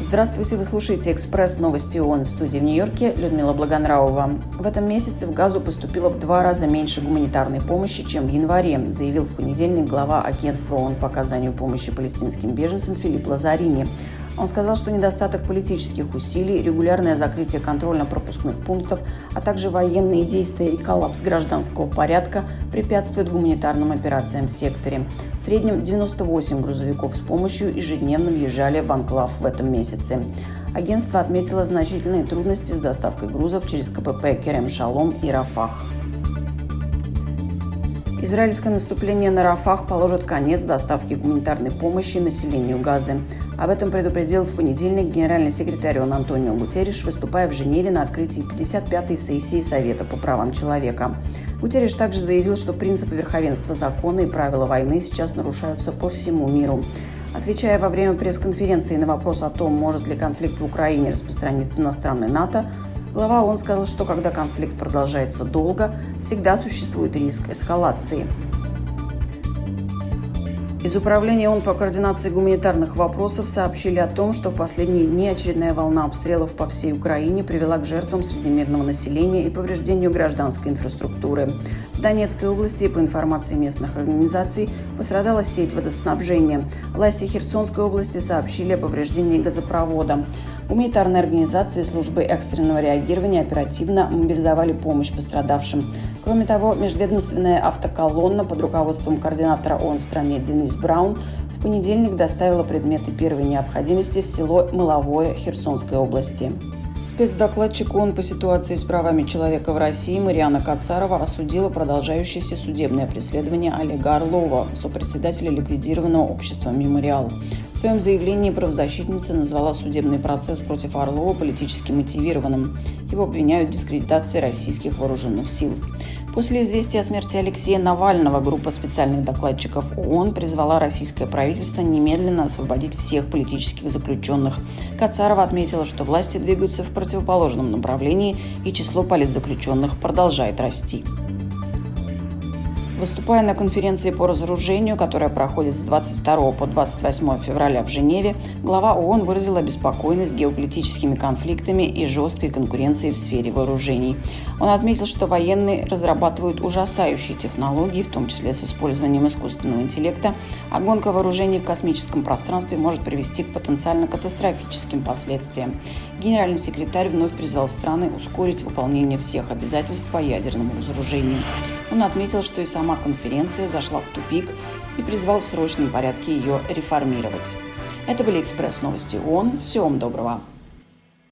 Здравствуйте, вы слушаете «Экспресс новости ООН» в студии в Нью-Йорке Людмила Благонравова. В этом месяце в Газу поступило в два раза меньше гуманитарной помощи, чем в январе, заявил в понедельник глава агентства ООН по оказанию помощи палестинским беженцам Филипп Лазарини. Он сказал, что недостаток политических усилий, регулярное закрытие контрольно-пропускных пунктов, а также военные действия и коллапс гражданского порядка препятствуют гуманитарным операциям в секторе. В среднем 98 грузовиков с помощью ежедневно въезжали в анклав в этом месяце. Агентство отметило значительные трудности с доставкой грузов через КПП Керем Шалом и Рафах. Израильское наступление на Рафах положит конец доставке гуманитарной помощи населению Газы. Об этом предупредил в понедельник генеральный секретарь ООН Антонио Гутерриш, выступая в Женеве на открытии 55-й сессии Совета по правам человека. Гутерриш также заявил, что принципы верховенства закона и правила войны сейчас нарушаются по всему миру. Отвечая во время пресс-конференции на вопрос о том, может ли конфликт в Украине распространиться на страны НАТО, Глава ООН сказал, что когда конфликт продолжается долго, всегда существует риск эскалации. Из Управления ООН по координации гуманитарных вопросов сообщили о том, что в последние дни очередная волна обстрелов по всей Украине привела к жертвам среди мирного населения и повреждению гражданской инфраструктуры. В Донецкой области, по информации местных организаций, пострадала сеть водоснабжения. Власти Херсонской области сообщили о повреждении газопровода. Гуманитарные организации службы экстренного реагирования оперативно мобилизовали помощь пострадавшим. Кроме того, межведомственная автоколонна под руководством координатора ООН в стране Денис Браун в понедельник доставила предметы первой необходимости в село Мыловое Херсонской области. Спецдокладчик ООН по ситуации с правами человека в России Мариана Кацарова осудила продолжающееся судебное преследование Олега Орлова, сопредседателя ликвидированного общества «Мемориал». В своем заявлении правозащитница назвала судебный процесс против Орлова политически мотивированным. Его обвиняют в дискредитации российских вооруженных сил. После известия о смерти Алексея Навального группа специальных докладчиков ООН призвала российское правительство немедленно освободить всех политических заключенных. Кацарова отметила, что власти двигаются в противоположном направлении и число политзаключенных продолжает расти. Выступая на конференции по разоружению, которая проходит с 22 по 28 февраля в Женеве, глава ООН выразил обеспокоенность геополитическими конфликтами и жесткой конкуренцией в сфере вооружений. Он отметил, что военные разрабатывают ужасающие технологии, в том числе с использованием искусственного интеллекта, а гонка вооружений в космическом пространстве может привести к потенциально катастрофическим последствиям. Генеральный секретарь вновь призвал страны ускорить выполнение всех обязательств по ядерному разоружению. Он отметил, что и сама конференция зашла в тупик и призвал в срочном порядке ее реформировать. Это были «Экспресс-новости ООН». Всего вам доброго.